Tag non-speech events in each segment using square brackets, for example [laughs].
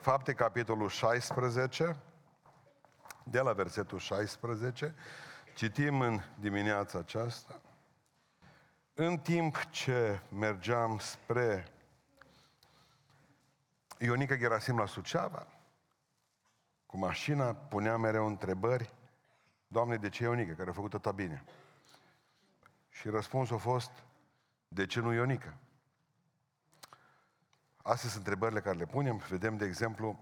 Fapte, capitolul 16, de la versetul 16, citim în dimineața aceasta. În timp ce mergeam spre Ionica Gerasim la Suceava, cu mașina, punea mereu întrebări, Doamne, de ce Ionica, care a făcut atât bine? Și răspunsul a fost, de ce nu Ionica? Astea sunt întrebările care le punem. Vedem, de exemplu,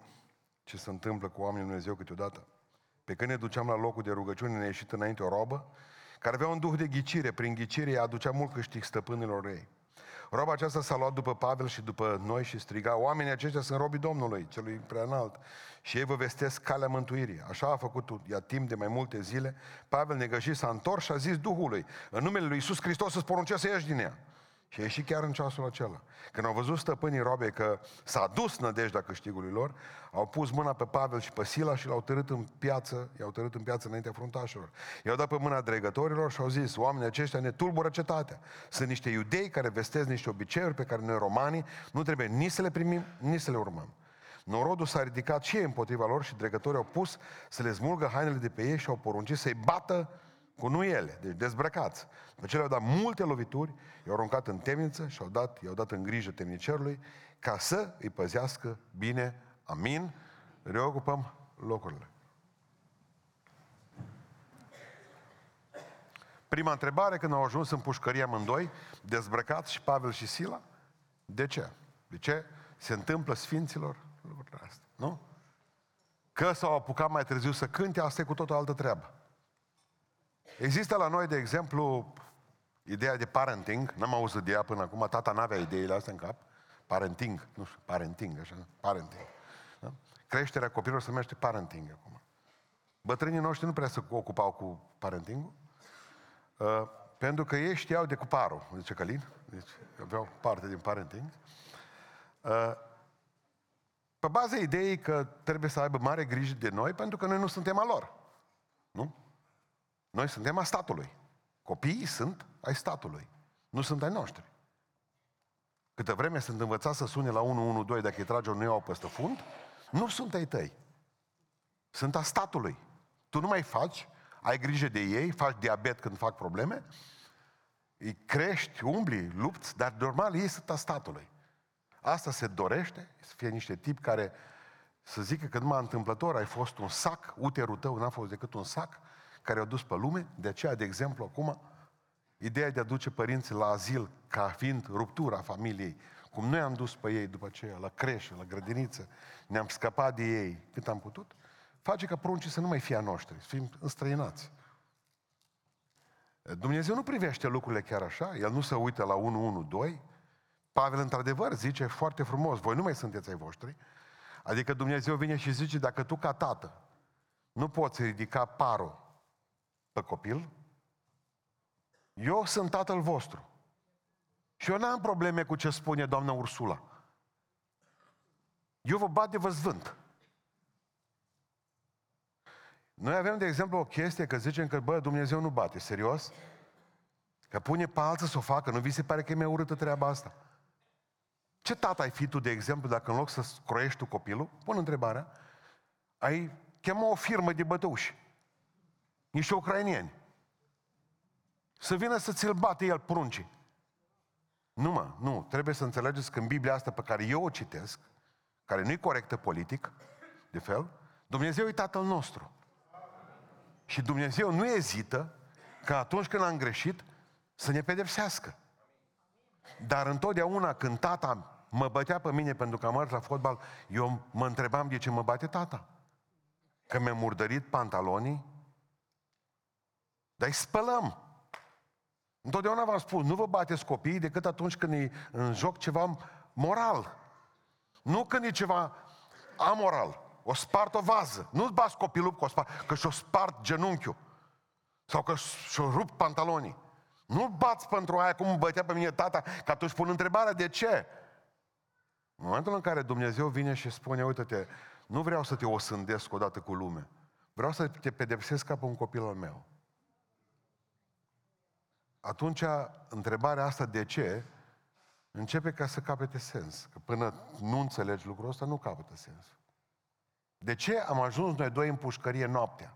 ce se întâmplă cu oamenii Dumnezeu câteodată. Pe când ne duceam la locul de rugăciune, ne-a ieșit înainte o robă, care avea un duh de ghicire. Prin ghicire ea aducea mult câștig stăpânilor ei. Roba aceasta s-a luat după Pavel și după noi și striga, oamenii aceștia sunt robii Domnului, celui prea înalt, și ei vă vestesc calea mântuirii. Așa a făcut ea timp de mai multe zile. Pavel negăjit s-a întors și a zis Duhului, în numele lui Iisus Hristos să-ți poruncesc să ieși din ea. Și a ieșit chiar în ceasul acela. Când au văzut stăpânii robe că s-a dus nădejdea câștigului lor, au pus mâna pe Pavel și pe Sila și l-au tărât în piață, i-au tărât în piață înaintea fruntașilor. I-au dat pe mâna dregătorilor și au zis, oamenii aceștia ne tulbură cetatea. Sunt niște iudei care vestesc niște obiceiuri pe care noi romanii nu trebuie nici să le primim, nici să le urmăm. Norodul s-a ridicat și ei împotriva lor și dregătorii au pus să le smulgă hainele de pe ei și au poruncit să-i bată cu nuiele, deci dezbrăcați. După ce le-au dat multe lovituri, i-au aruncat în temniță și au dat, i-au dat în grijă temnicerului ca să îi păzească bine. Amin. Reocupăm locurile. Prima întrebare, când au ajuns în pușcărie amândoi, dezbrăcați și Pavel și Sila, de ce? De ce se întâmplă Sfinților lucrurile astea? Nu? Că s-au apucat mai târziu să cânte, asta e cu totul altă treabă. Există la noi, de exemplu, ideea de parenting, n-am auzit de ea până acum, tata n-avea ideile astea în cap, parenting, nu știu, parenting, așa, parenting. Da? Creșterea copilor se numește parenting acum. Bătrânii noștri nu prea se ocupau cu parentingul, uh, pentru că ei știau de cuparul, zice Călin, deci aveau parte din parenting. Uh, pe baza ideii că trebuie să aibă mare grijă de noi, pentru că noi nu suntem a lor. Nu? Noi suntem a statului. Copiii sunt ai statului. Nu sunt ai noștri. Câte vreme sunt învățați să sune la 112 dacă îi trage o iau peste fund, nu sunt ai tăi. Sunt a statului. Tu nu mai faci, ai grijă de ei, faci diabet când fac probleme, îi crești, umbli, lupți, dar normal ei sunt a statului. Asta se dorește, să fie niște tipi care să zică că numai întâmplător ai fost un sac, uterul tău n-a fost decât un sac, care au dus pe lume, de aceea, de exemplu, acum, ideea de a duce părinții la azil ca fiind ruptura familiei, cum noi am dus pe ei după aceea, la creșă, la grădiniță, ne-am scăpat de ei cât am putut, face ca pruncii să nu mai fie a noștri, să fim înstrăinați. Dumnezeu nu privește lucrurile chiar așa, El nu se uită la 112, Pavel într-adevăr zice foarte frumos, voi nu mai sunteți ai voștri, adică Dumnezeu vine și zice, dacă tu ca tată nu poți ridica parul pe copil, eu sunt tatăl vostru. Și eu n-am probleme cu ce spune doamna Ursula. Eu vă bat de văzvânt. Noi avem, de exemplu, o chestie că zicem că, bă, Dumnezeu nu bate. Serios? Că pune pe alții să o facă. Nu vi se pare că e mai urâtă treaba asta? Ce tată ai fi tu, de exemplu, dacă în loc să croiești tu copilul, pun întrebarea, ai chema o firmă de bătăuși niște ucrainieni. Să vină să ți-l bate el pruncii. Nu mă, nu. Trebuie să înțelegeți că în Biblia asta pe care eu o citesc, care nu e corectă politic, de fel, Dumnezeu e Tatăl nostru. Și Dumnezeu nu ezită că atunci când am greșit să ne pedepsească. Dar întotdeauna când tata mă bătea pe mine pentru că am mers la fotbal, eu mă întrebam de ce mă bate tata. Că mi-a murdărit pantalonii, dar îi spălăm. Întotdeauna v-am spus, nu vă bateți copiii decât atunci când e în joc ceva moral. Nu când e ceva amoral. O spart o vază. Nu-ți bați copilul cu o spart, că și-o spart genunchiul. Sau că și-o rup pantalonii. Nu bați pentru aia cum bătea pe mine tata, că atunci pun întrebarea de ce. În momentul în care Dumnezeu vine și spune, uite-te, nu vreau să te osândesc odată cu lume. Vreau să te pedepsesc ca pe un copil al meu atunci întrebarea asta de ce începe ca să capete sens. Că până nu înțelegi lucrul ăsta, nu capătă sens. De ce am ajuns noi doi în pușcărie noaptea?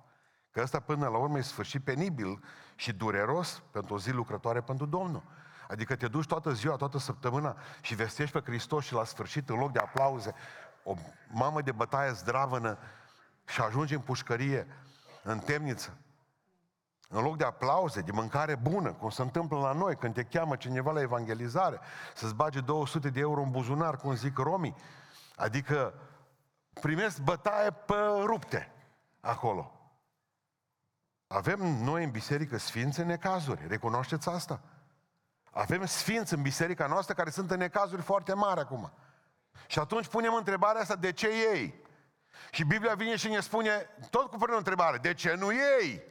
Că ăsta până la urmă e sfârșit penibil și dureros pentru o zi lucrătoare pentru Domnul. Adică te duci toată ziua, toată săptămâna și vestești pe Hristos și la sfârșit, în loc de aplauze, o mamă de bătaie zdravănă și ajungi în pușcărie, în temniță, în loc de aplauze, de mâncare bună, cum se întâmplă la noi, când te cheamă cineva la evangelizare, să-ți bage 200 de euro în buzunar, cum zic romii, adică primesc bătaie pe rupte acolo. Avem noi în biserică sfinți în necazuri, recunoașteți asta? Avem sfinți în biserica noastră care sunt în necazuri foarte mari acum. Și atunci punem întrebarea asta, de ce ei? Și Biblia vine și ne spune, tot cu o întrebare, de ce nu ei?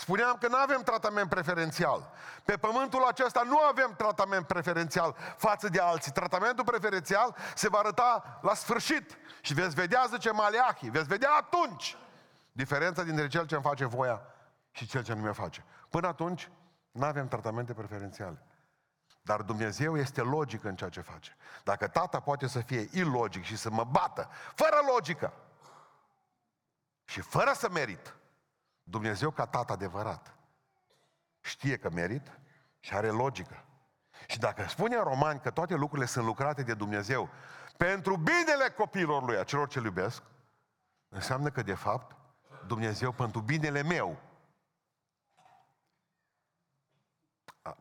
Spuneam că nu avem tratament preferențial. Pe pământul acesta nu avem tratament preferențial față de alții. Tratamentul preferențial se va arăta la sfârșit. Și veți vedea, zice Maleahi, veți vedea atunci diferența dintre cel ce îmi face voia și cel ce nu mi face. Până atunci, nu avem tratamente preferențiale. Dar Dumnezeu este logic în ceea ce face. Dacă tata poate să fie ilogic și să mă bată, fără logică și fără să merit, Dumnezeu ca tată adevărat știe că merit și are logică. Și dacă spune în Romani că toate lucrurile sunt lucrate de Dumnezeu pentru binele copilor lui, a celor ce iubesc, înseamnă că de fapt Dumnezeu pentru binele meu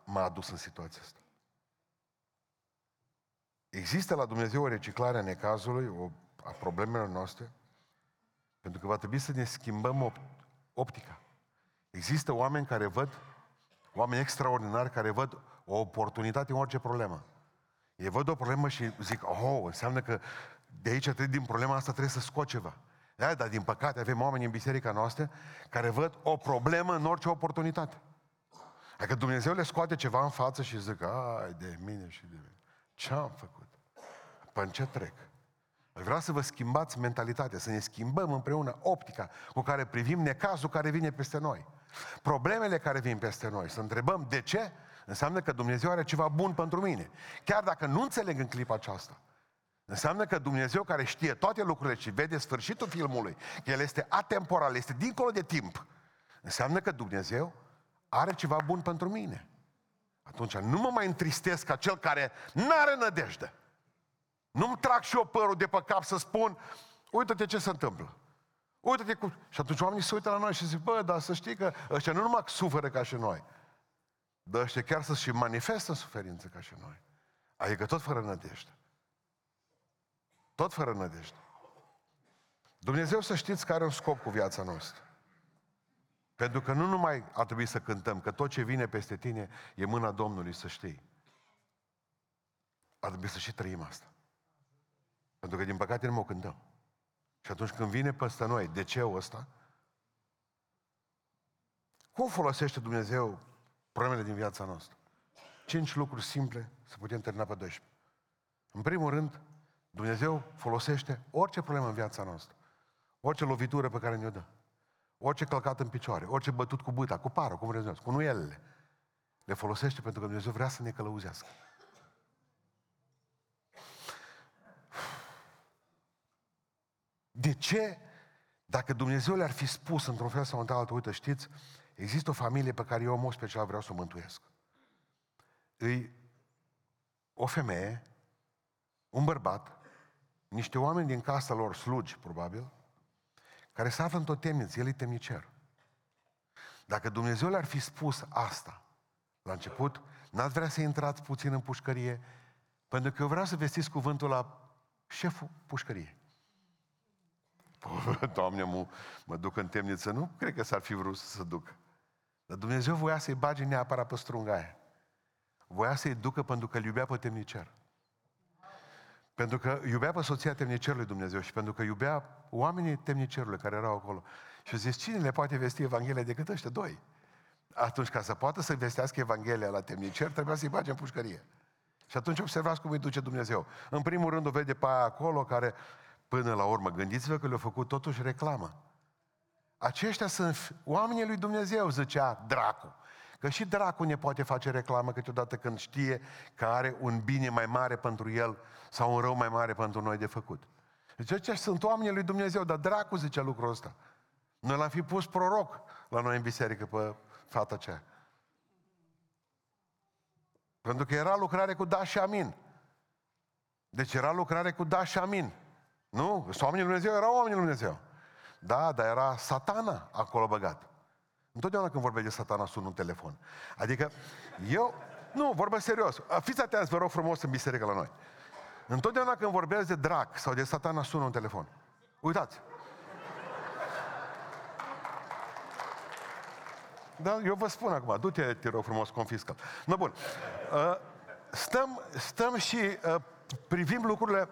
m-a adus în situația asta. Există la Dumnezeu o reciclare a necazului, o, a problemelor noastre, pentru că va trebui să ne schimbăm optica. Există oameni care văd, oameni extraordinari care văd o oportunitate în orice problemă. Ei văd o problemă și zic, oh, înseamnă că de aici, din problema asta trebuie să scot ceva. Da, dar din păcate avem oameni în biserica noastră care văd o problemă în orice oportunitate. Adică Dumnezeu le scoate ceva în față și zic, ai de mine și de mine. Ce am făcut? Până ce trec? Vreau să vă schimbați mentalitatea, să ne schimbăm împreună optica cu care privim necazul care vine peste noi. Problemele care vin peste noi. Să întrebăm de ce? Înseamnă că Dumnezeu are ceva bun pentru mine. Chiar dacă nu înțeleg în clipa aceasta. Înseamnă că Dumnezeu care știe toate lucrurile și vede sfârșitul filmului, că El este atemporal, este dincolo de timp, înseamnă că Dumnezeu are ceva bun pentru mine. Atunci nu mă mai întristesc ca cel care nu are nădejde. Nu-mi trag și eu părul de pe cap să spun, uite-te ce se întâmplă. Uite-te cum... Și atunci oamenii se uită la noi și zic, bă, dar să știi că ăștia nu numai suferă ca și noi, dar ăștia chiar să și manifestă suferință ca și noi. Adică tot fără nădejde. Tot fără nădejde. Dumnezeu să știți că are un scop cu viața noastră. Pentru că nu numai ar trebui să cântăm, că tot ce vine peste tine e mâna Domnului, să știi. Ar trebui să și trăim asta. Pentru că, din păcate, nu mă cântăm. Și atunci când vine peste noi, de ce ăsta? Cum folosește Dumnezeu problemele din viața noastră? Cinci lucruri simple să putem termina pe 12. În primul rând, Dumnezeu folosește orice problemă în viața noastră. Orice lovitură pe care ne-o dă. Orice călcat în picioare, orice bătut cu băta, cu pară, cum vreți, cu nuielele. Le folosește pentru că Dumnezeu vrea să ne călăuzească. De ce? Dacă Dumnezeu le-ar fi spus într-un fel sau într-altul, uite, știți, există o familie pe care eu, în mod special, vreau să o mântuiesc. Îi o femeie, un bărbat, niște oameni din casa lor, slugi, probabil, care se află într-o temniță, el e temnicer. Dacă Dumnezeu le-ar fi spus asta la început, n-ați vrea să intrați puțin în pușcărie, pentru că eu vreau să vestiți cuvântul la șeful pușcăriei. [laughs] Doamne, mă, mă duc în temniță, nu cred că s-ar fi vrut să se ducă. Dar Dumnezeu voia să-i bage neapărat pe strunga aia. Voia să-i ducă pentru că îl iubea pe temnicer. Pentru că iubea pe soția temnicerului Dumnezeu și pentru că iubea oamenii temnicerului care erau acolo. Și zis, cine le poate vesti Evanghelia decât ăștia doi? Atunci, ca să poată să vestească Evanghelia la temnicer, trebuia să-i bage în pușcărie. Și atunci observați cum îi duce Dumnezeu. În primul rând o vede pe aia acolo care, până la urmă, gândiți-vă că le-a făcut totuși reclamă. Aceștia sunt oamenii lui Dumnezeu, zicea dracu. Că și dracu ne poate face reclamă câteodată când știe că are un bine mai mare pentru el sau un rău mai mare pentru noi de făcut. Zice, ce sunt oamenii lui Dumnezeu, dar dracu zice lucrul ăsta. Noi l-am fi pus proroc la noi în biserică pe fata aceea. Pentru că era lucrare cu da și amin. Deci era lucrare cu da și amin. Nu? Sunt oamenii lui Dumnezeu, erau oamenii lui Dumnezeu. Da, dar era satana acolo băgat. Întotdeauna când vorbește de satana sună un telefon. Adică eu, nu, vorbesc serios. Fiți atenți, vă rog frumos, în biserică la noi. Întotdeauna când vorbesc de drac sau de satana sună un telefon. Uitați. Da, eu vă spun acum, du-te, te rog frumos, confiscă No, bun. Uh, stăm, stăm și uh, privim lucrurile,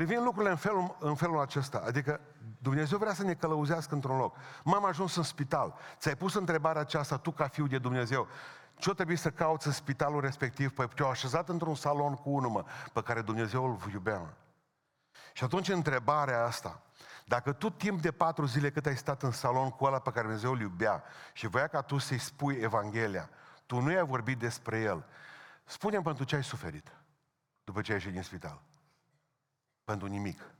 privim lucrurile în felul, în felul acesta. Adică Dumnezeu vrea să ne călăuzească într-un loc. M-am ajuns în spital. Ți-ai pus întrebarea aceasta, tu ca fiu de Dumnezeu, ce-o trebuie să cauți în spitalul respectiv? Păi te-au așezat într-un salon cu unul, pe care Dumnezeu îl iubea. Mă. Și atunci întrebarea asta, dacă tu timp de patru zile cât ai stat în salon cu ăla pe care Dumnezeu îl iubea și voia ca tu să-i spui Evanghelia, tu nu i-ai vorbit despre el, spune pentru ce ai suferit după ce ai ieșit din spital. Pentru nimic.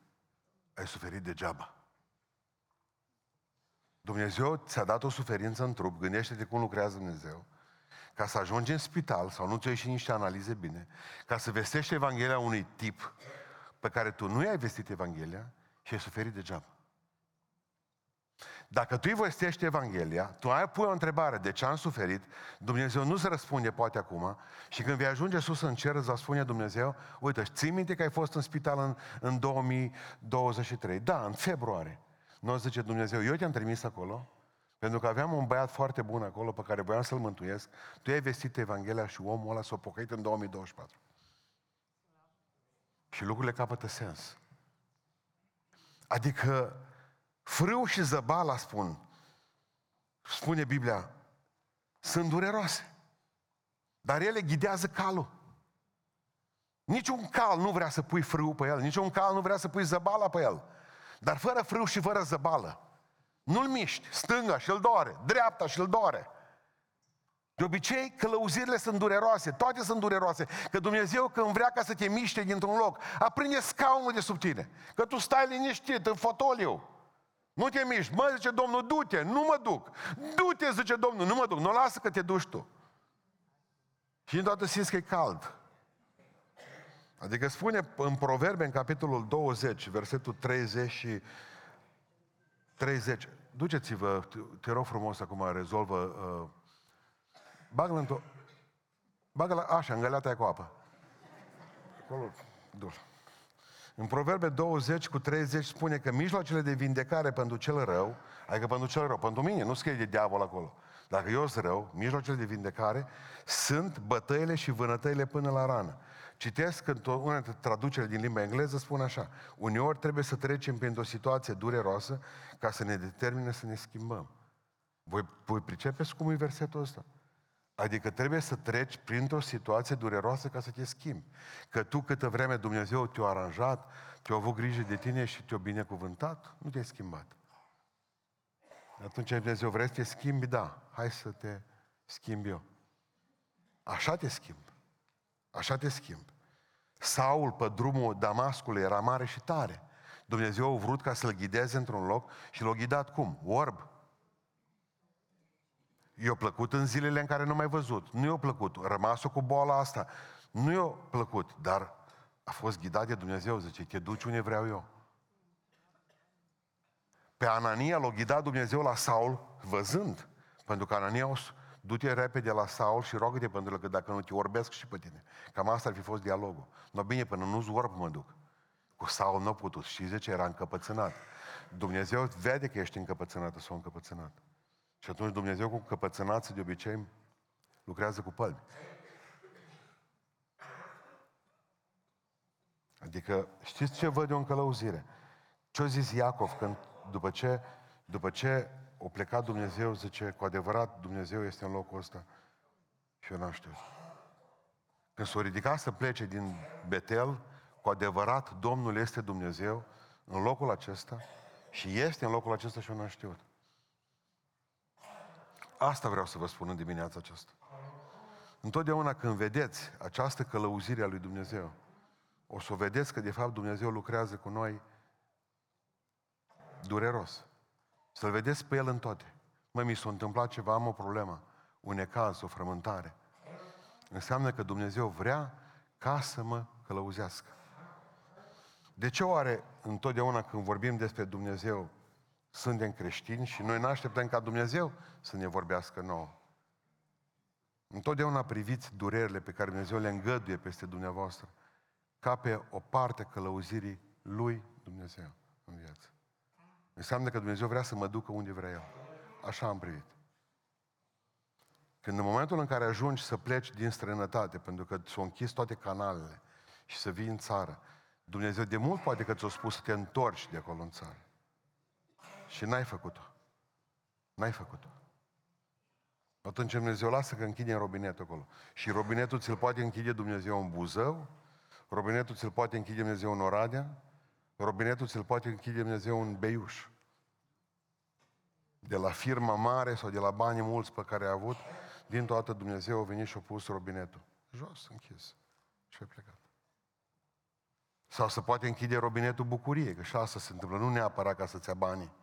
Ai suferit degeaba. Dumnezeu ți-a dat o suferință în trup, gândește-te cum lucrează Dumnezeu, ca să ajungi în spital, sau nu ți-ai ieșit niște analize bine, ca să vestești Evanghelia unui tip pe care tu nu i-ai vestit Evanghelia și ai suferit degeaba. Dacă tu îi vestești Evanghelia, tu ai pui o întrebare, de ce am suferit, Dumnezeu nu se răspunde poate acum și când vei ajunge sus în cer, îți va spune Dumnezeu, uite, ții minte că ai fost în spital în, în 2023? Da, în februarie. Nu zice Dumnezeu, eu te-am trimis acolo, pentru că aveam un băiat foarte bun acolo pe care voiam să-l mântuiesc, tu ai vestit Evanghelia și omul ăla s-a pocăit în 2024. Și lucrurile capătă sens. Adică frâu și zăbala spun, spune Biblia, sunt dureroase. Dar ele ghidează calul. Niciun cal nu vrea să pui frâu pe el, niciun cal nu vrea să pui zăbala pe el. Dar fără frâu și fără zăbală. Nu-l miști, stânga și îl doare, dreapta și îl doare. De obicei, călăuzirile sunt dureroase, toate sunt dureroase. Că Dumnezeu când vrea ca să te miște dintr-un loc, aprinde scaunul de sub tine. Că tu stai liniștit în fotoliu. Nu te miști. Mă, zice Domnul, du-te, nu mă duc. Du-te, zice Domnul, nu mă duc. Nu lasă că te duci tu. Și în toată simți că e cald. Adică spune în Proverbe, în capitolul 20, versetul 30 și 30. Duceți-vă, te rog frumos acum, rezolvă. Uh, bagă-l într-o... Bagă-l așa, în găleata cu apă. Acolo, dur. În Proverbe 20 cu 30 spune că mijloacele de vindecare pentru cel rău, adică pentru cel rău, pentru mine, nu scrie de diavol acolo. Dacă eu sunt rău, mijloacele de vindecare sunt bătăile și vânătăile până la rană. Citesc în una dintre traducerile din limba engleză, spune așa, uneori trebuie să trecem printr-o situație dureroasă ca să ne determine să ne schimbăm. Voi, voi pricepeți cum e versetul ăsta? Adică trebuie să treci printr-o situație dureroasă ca să te schimbi. Că tu câtă vreme Dumnezeu te-a aranjat, te-a avut grijă de tine și te-a binecuvântat, nu te-ai schimbat. Atunci Dumnezeu vrei să te schimbi? Da. Hai să te schimbi eu. Așa te schimb. Așa te schimb. Saul pe drumul Damascului era mare și tare. Dumnezeu a vrut ca să-l ghideze într-un loc și l-a ghidat cum? Orb. I-a plăcut în zilele în care nu mai văzut. Nu i-a plăcut. Rămas cu boala asta. Nu i-a plăcut, dar a fost ghidat de Dumnezeu, zice, te duci unde vreau eu. Pe Anania l-a ghidat Dumnezeu la Saul văzând. Pentru că Anania o du-te repede la Saul și rogă-te pentru că dacă nu te orbesc și pe tine. Cam asta ar fi fost dialogul. No bine, până nu-ți orb mă duc. Cu Saul nu a putut. Și zice, era încăpățânat. Dumnezeu vede că ești încăpățânat sau încăpățânat. Și atunci Dumnezeu cu căpățânați de obicei lucrează cu pălbi. Adică, știți ce văd eu în călăuzire? Ce-a zis Iacov când, după ce, după ce o plecat Dumnezeu, zice, cu adevărat Dumnezeu este în locul ăsta? Și eu n-am știut. Când s-o ridicat să plece din Betel, cu adevărat Domnul este Dumnezeu în locul acesta și este în locul acesta și eu n-am știut. Asta vreau să vă spun în dimineața aceasta. Întotdeauna când vedeți această călăuzire a lui Dumnezeu, o să o vedeți că de fapt Dumnezeu lucrează cu noi dureros. Să-L vedeți pe El în toate. Mă, mi s-a întâmplat ceva, am o problemă, un necaz, o frământare. Înseamnă că Dumnezeu vrea ca să mă călăuzească. De ce oare întotdeauna când vorbim despre Dumnezeu suntem creștini și noi ne așteptăm ca Dumnezeu să ne vorbească nouă? Întotdeauna priviți durerile pe care Dumnezeu le îngăduie peste dumneavoastră ca pe o parte călăuzirii lui Dumnezeu în viață. Înseamnă că Dumnezeu vrea să mă ducă unde vrea El. Așa am privit. Când în momentul în care ajungi să pleci din străinătate, pentru că s-au închis toate canalele și să vii în țară, Dumnezeu de mult poate că ți-a spus să te întorci de acolo în țară. Și n-ai făcut-o. N-ai făcut-o. Atunci Dumnezeu lasă că închide în robinetul acolo. Și robinetul ți-l poate închide Dumnezeu în Buzău, robinetul ți-l poate închide Dumnezeu în Oradea, robinetul ți-l poate închide Dumnezeu în Beiuș. De la firma mare sau de la banii mulți pe care a avut, din toată Dumnezeu a venit și a pus robinetul. Jos, închis. Și a plecat. Sau să poate închide robinetul bucuriei, că și asta se întâmplă, nu neapărat ca să-ți ia banii.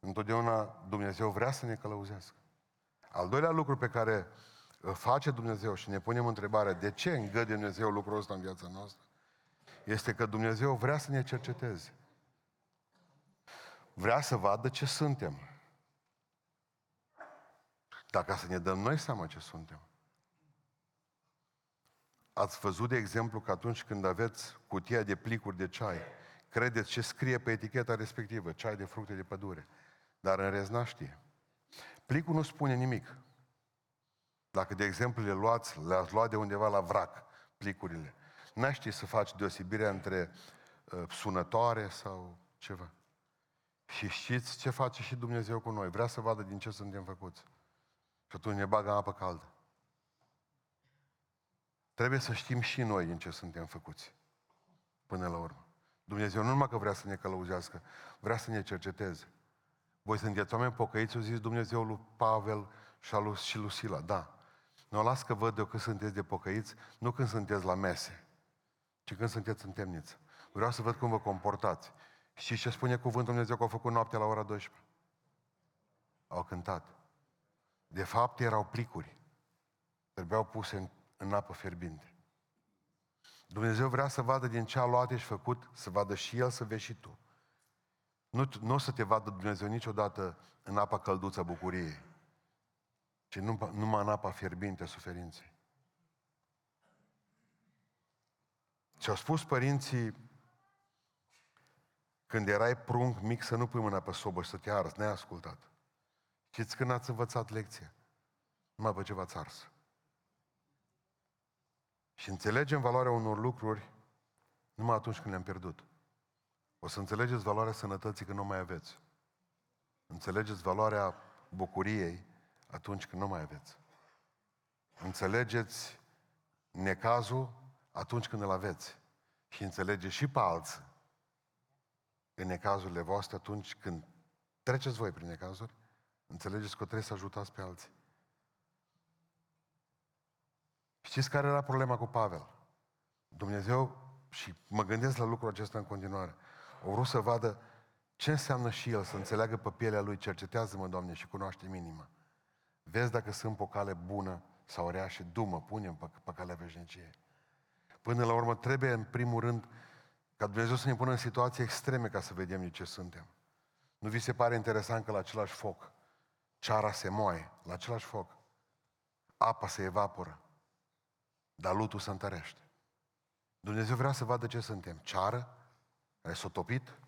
Întotdeauna Dumnezeu vrea să ne călăuzească. Al doilea lucru pe care îl face Dumnezeu și ne punem întrebarea de ce îngăduie Dumnezeu lucrul ăsta în viața noastră, este că Dumnezeu vrea să ne cerceteze. Vrea să vadă ce suntem. Dacă să ne dăm noi seama ce suntem. Ați văzut, de exemplu, că atunci când aveți cutia de plicuri de ceai, credeți ce scrie pe eticheta respectivă, ceai de fructe de pădure, dar în rest n știe. Plicul nu spune nimic. Dacă, de exemplu, le luați, le-ați luat de undeva la vrac, plicurile, n ști să faci deosebirea între uh, sunătoare sau ceva. Și știți ce face și Dumnezeu cu noi? Vrea să vadă din ce suntem făcuți. Și atunci ne bagă apă caldă. Trebuie să știm și noi din ce suntem făcuți. Până la urmă. Dumnezeu nu numai că vrea să ne călăuzească, vrea să ne cerceteze. Voi sunteți oameni pocăiți, o zis Dumnezeu lui Pavel și, lui, și Lucila. Da. Nu las că văd eu că sunteți de pocăiți, nu când sunteți la mese, ci când sunteți în temniță. Vreau să văd cum vă comportați. Și ce spune cuvântul Dumnezeu că au făcut noaptea la ora 12? Au cântat. De fapt, erau plicuri. Trebuiau puse în, în apă fierbinte. Dumnezeu vrea să vadă din ce a luat și făcut, să vadă și El, să vezi și tu. Nu, nu o să te vadă Dumnezeu niciodată în apa călduță bucuriei, ci numai în apa fierbinte suferinței. Ce au spus părinții când erai prunc mic să nu pui mâna pe sobă și să te arzi, ne-ai ascultat. Știți când ați învățat lecția? Numai pe ce v-ați ars. Și înțelegem valoarea unor lucruri numai atunci când le-am pierdut. O să înțelegeți valoarea sănătății când nu mai aveți. Înțelegeți valoarea bucuriei atunci când nu mai aveți. Înțelegeți necazul atunci când îl aveți. Și înțelegeți și pe alții în necazurile voastre atunci când treceți voi prin necazuri, înțelegeți că trebuie să ajutați pe alții. Știți care era problema cu Pavel? Dumnezeu, și mă gândesc la lucrul acesta în continuare, o vrut să vadă ce înseamnă și el, să înțeleagă pe pielea lui, cercetează-mă, Doamne, și cunoaște minima. Vezi dacă sunt pe o cale bună sau rea și dumă, punem pe, pe calea veșniciei. Până la urmă trebuie, în primul rând, ca Dumnezeu să ne pună în situații extreme ca să vedem de ce suntem. Nu vi se pare interesant că la același foc ceara se moaie, la același foc, apa se evaporă, dar lutul se întărește. Dumnezeu vrea să vadă ce suntem. Ceară, care s-a topit,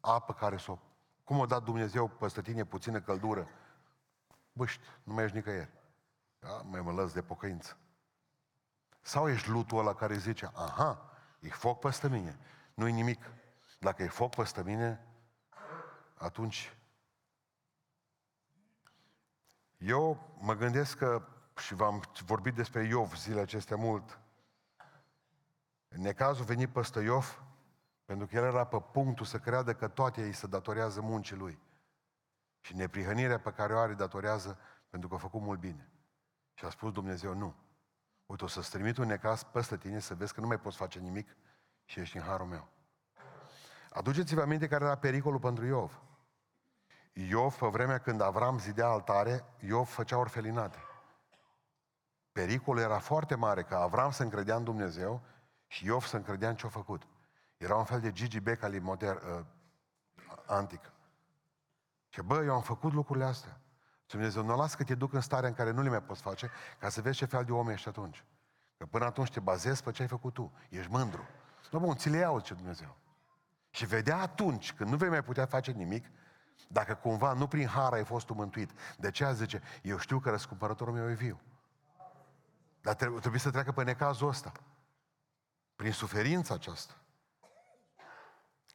apă care s-a... Cum a dat Dumnezeu peste tine puțină căldură? Băști, nu mai ești nicăieri. Da? Mai mă lăs de pocăință. Sau ești lutul ăla care zice, aha, e foc peste mine, nu-i nimic. Dacă e foc peste mine, atunci eu mă gândesc că, și v-am vorbit despre Iov zilele acestea mult, în necazul venit peste Iov, pentru că el era pe punctul să creadă că toate ei se datorează muncii lui. Și neprihănirea pe care o are datorează pentru că a făcut mult bine. Și a spus Dumnezeu, nu. Uite, o să-ți trimit un necaz peste tine să vezi că nu mai poți face nimic și ești în harul meu. Aduceți-vă aminte care era pericolul pentru Iov. Iov, pe vremea când Avram zidea altare, Iov făcea orfelinate. Pericolul era foarte mare, că Avram se încredea în Dumnezeu și Iov se încredea în ce-a făcut. Era un fel de Gigi Becali moder, uh, antic. Și bă, eu am făcut lucrurile astea. Dumnezeu nu lasă că te duc în starea în care nu le mai poți face, ca să vezi ce fel de om ești atunci. Că până atunci te bazezi pe ce ai făcut tu. Ești mândru. Nu, bun, ți le iau, ce Dumnezeu. Și vedea atunci, când nu vei mai putea face nimic, dacă cumva nu prin har ai fost tu mântuit. De ce zice, eu știu că răscumpărătorul meu e viu. Dar trebuie, trebuie să treacă pe necazul ăsta. Prin suferința aceasta.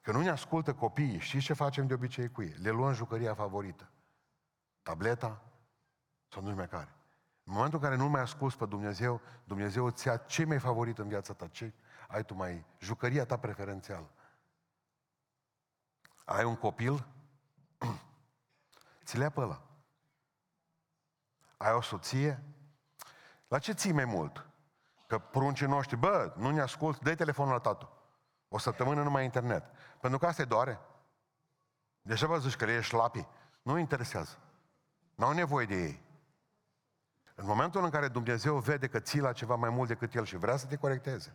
Că nu ne ascultă copiii, știți ce facem de obicei cu ei? Le luăm jucăria favorită. Tableta sau nu mai care. În momentul în care nu mai asculți pe Dumnezeu, Dumnezeu îți ia ce mai favorit în viața ta, ce ai tu mai, jucăria ta preferențială. Ai un copil, [clears throat] ți le pe ăla. Ai o soție, la ce ții mai mult? Că pruncii noștri, bă, nu ne ascult, dă telefonul la tatu. O săptămână numai internet. Pentru că asta e doare. Deja vă zici că le ești lapi. Nu interesează. N-au nevoie de ei. În momentul în care Dumnezeu vede că ții la ceva mai mult decât El și vrea să te corecteze,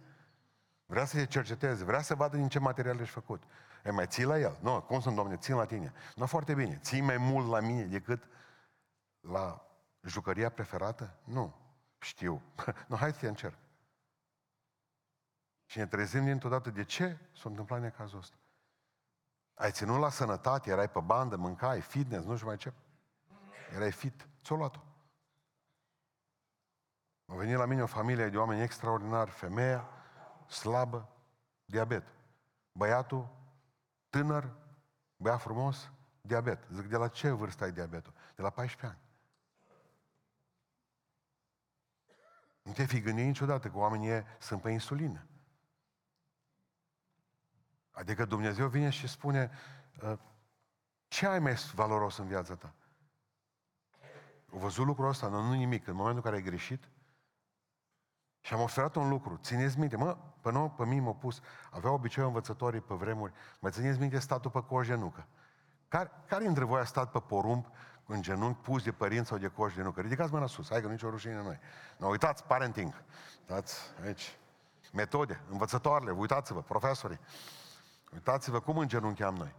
vrea să te cerceteze, vrea să vadă din ce material ești făcut, e mai ții la El. Nu, cum sunt, Domne, țin la tine. Nu, foarte bine. Ții mai mult la mine decât la jucăria preferată? Nu. Știu. [laughs] nu, hai să te încerc. Și ne trezim dintr-o dată de ce s-a întâmplat în cazul ăsta. Ai ținut la sănătate, erai pe bandă, mâncai, fitness, nu știu mai ce. Erai fit, ți-o luat-o. A venit la mine o familie de oameni extraordinari, femeia, slabă, diabet. Băiatul, tânăr, băiat frumos, diabet. Zic, de la ce vârstă ai diabetul? De la 14 ani. Nu te fi gândit niciodată că oamenii sunt pe insulină. Adică Dumnezeu vine și spune, ă, ce ai mai valoros în viața ta? Au văzut lucrul ăsta, nu, nu nimic. În momentul în care ai greșit, și am oferat un lucru. Țineți minte, mă, pe, nou, pe mine m-au pus, avea obicei învățătorii pe vremuri, mai țineți minte statul pe coș de nucă. Care, care dintre voi a stat pe porumb în genunchi pus de părinți sau de coș de nucă? Ridicați mâna sus, hai că nicio rușine noi. No, uitați, parenting. Uitați aici. Metode, învățătoarele, uitați-vă, profesorii. Uitați-vă cum îngenuncheam noi.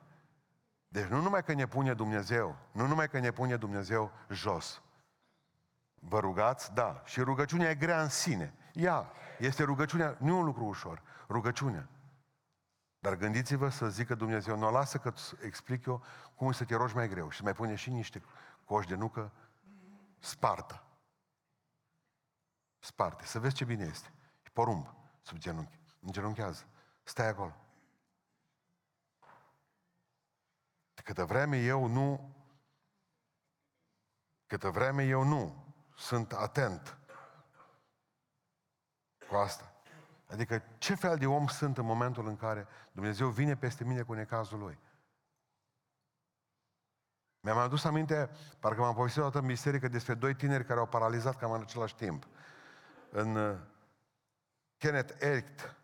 Deci nu numai că ne pune Dumnezeu, nu numai că ne pune Dumnezeu jos. Vă rugați? Da. Și rugăciunea e grea în sine. Ea este rugăciunea, nu e un lucru ușor, rugăciunea. Dar gândiți-vă să zică Dumnezeu, nu lasă că explic eu cum să te rogi mai greu și mai pune și niște coși de nucă spartă. Sparte. Să vezi ce bine este. Și porumb sub genunchi. Îngenunchează. Stai acolo. Câtă vreme eu nu câtă vreme eu nu sunt atent cu asta. Adică ce fel de om sunt în momentul în care Dumnezeu vine peste mine cu necazul lui. Mi-am adus aminte, parcă m-am povestit o dată în biserică despre doi tineri care au paralizat cam în același timp. În uh, Kenneth Ericht,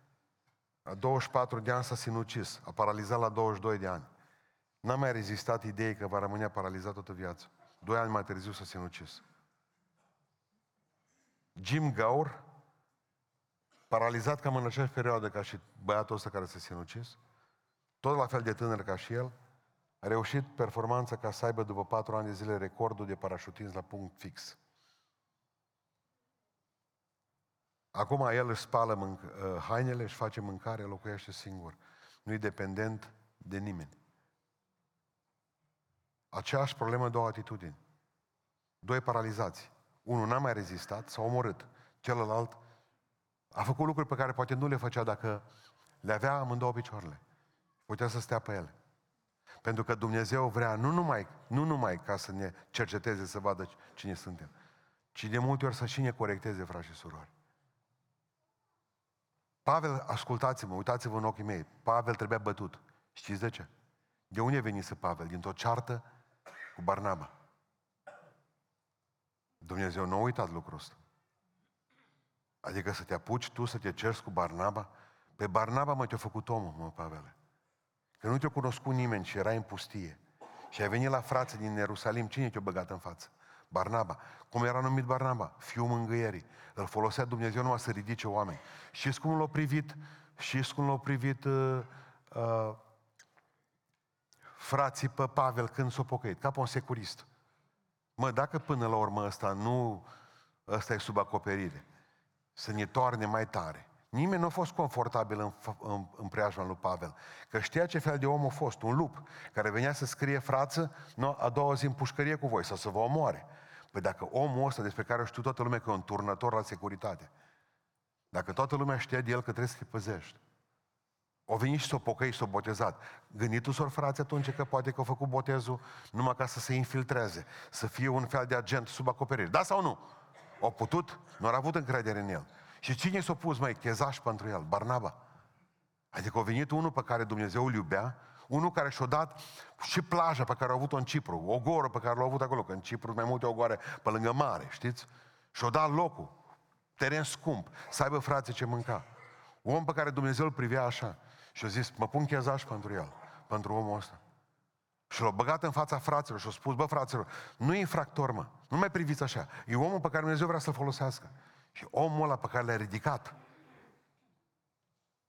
la 24 de ani s-a sinucis, a paralizat la 22 de ani. N-a mai rezistat ideea că va rămâne paralizat toată viața. Doi ani mai târziu s-a sinucis. Jim Gaur, paralizat cam în aceeași perioadă ca și băiatul ăsta care se sinucis, tot la fel de tânăr ca și el, a reușit performanța ca să aibă după patru ani de zile recordul de parașutism la punct fix. Acum el își spală mânc- uh, hainele, își face mâncare, locuiește singur. Nu e dependent de nimeni. Aceeași problemă, două atitudini. Doi paralizați. Unul n-a mai rezistat, s-a omorât. Celălalt a făcut lucruri pe care poate nu le făcea dacă le avea amândouă picioarele. Putea să stea pe ele. Pentru că Dumnezeu vrea nu numai, nu numai ca să ne cerceteze, să vadă cine suntem, ci de multe ori să și ne corecteze, frați și surori. Pavel, ascultați-mă, uitați-vă în ochii mei, Pavel trebuia bătut. Știți de ce? De unde venise Pavel? Dintr-o ceartă cu Barnaba. Dumnezeu nu a uitat lucrul ăsta. Adică să te apuci tu să te cerți cu Barnaba? Pe Barnaba mă te-a făcut omul, mă, Pavele. Că nu te-a cunoscut nimeni și era în pustie. Și ai venit la frață din Ierusalim, cine te-a băgat în față? Barnaba. Cum era numit Barnaba? Fiul mângâierii. Îl folosea Dumnezeu numai să ridice oameni. Și cum l-a privit, și cum l-a privit uh, uh, frații pe Pavel când s-a pocăit, ca pe un securist. Mă, dacă până la urmă ăsta nu, ăsta e sub acoperire, să ne toarne mai tare. Nimeni nu a fost confortabil în, în, în preajma lui Pavel. Că știa ce fel de om a fost, un lup, care venea să scrie frață no, a doua zi în pușcărie cu voi, sau să vă omoare. Păi dacă omul ăsta despre care știu toată lumea că e un turnător la securitate, dacă toată lumea știa de el că trebuie să-i păzești, o venit și s-o pocăi și s-o botezat. Gânditul s-or frați atunci că poate că au făcut botezul numai ca să se infiltreze, să fie un fel de agent sub acoperire. Da sau nu? Au putut? Nu au avut încredere în el. Și cine s-a pus, mai chezaș pentru el? Barnaba. Adică a venit unul pe care Dumnezeu îl iubea, unul care și-a dat și plaja pe care a avut-o în Cipru, o goră pe care l-a avut acolo, că în Cipru mai multe ogoare pe lângă mare, știți? Și-a dat locul, teren scump, să aibă frații ce mânca. Un om pe care Dumnezeu îl privea așa. Și a zis, mă pun chezaș pentru el, pentru omul ăsta. Și l-a băgat în fața fraților și a spus, bă, fraților, nu e infractor, mă. Nu mai priviți așa. E omul pe care Dumnezeu vrea să-l folosească. Și omul ăla pe care l-a ridicat,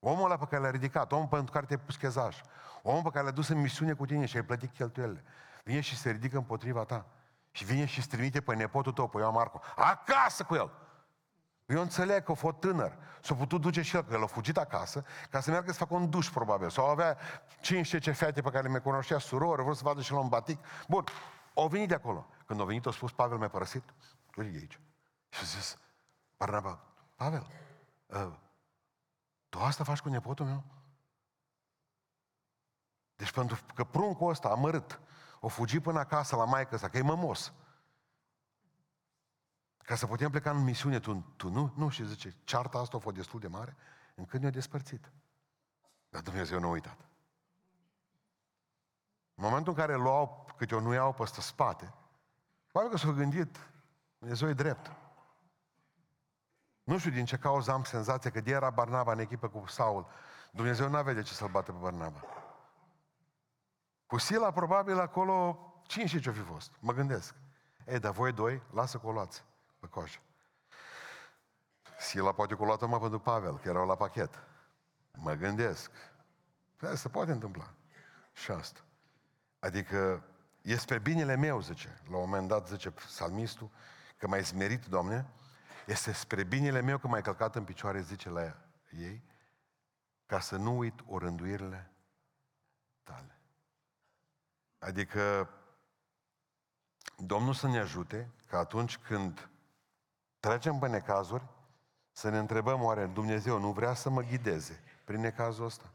omul ăla pe care l-a ridicat, omul pentru care te-ai pus chezaș, omul pe care l-a dus în misiune cu tine și ai plătit cheltuielile, vine și se ridică împotriva ta. Și vine și îți trimite pe nepotul tău, pe Ioan Marco, acasă cu el. Eu înțeleg că a fost tânăr. S-a putut duce și el, că el a fugit acasă, ca să meargă să facă un duș, probabil. Sau avea 15 fete pe care le cunoștea surori, vreau să vadă și la un batic. Bun, au venit de acolo. Când au venit, au spus, Pavel mi-a părăsit. Tu e aici. Și a zis, Barnaba, Pavel, uh, tu asta faci cu nepotul meu? Deci pentru că pruncul ăsta amărât, o fugi până acasă la maică sa, că e mămos. Ca să putem pleca în misiune, tu, tu nu? Nu, și zice, cearta asta a fost destul de mare, încât ne-a despărțit. Dar Dumnezeu nu a uitat. În momentul în care luau câte o nu iau peste spate, probabil că s-au gândit, Dumnezeu e drept. Nu știu din ce cauză am senzația că de era Barnaba în echipă cu Saul. Dumnezeu nu avea de ce să-l bate pe Barnaba. Cu Sila, probabil, acolo, cine și ce-o fi fost? Mă gândesc. Ei, dar voi doi, lasă că o luați pe coș. Sila poate că o luat mă pentru Pavel, că erau la pachet. Mă gândesc. Păi, se poate întâmpla. Și asta. Adică, e spre binele meu, zice. La un moment dat, zice salmistul, că mai smerit, Doamne, este spre binele meu că m-ai călcat în picioare, zice la ei, ca să nu uit orânduirile tale. Adică Domnul să ne ajute că atunci când trecem pe necazuri, să ne întrebăm oare Dumnezeu nu vrea să mă ghideze prin necazul ăsta?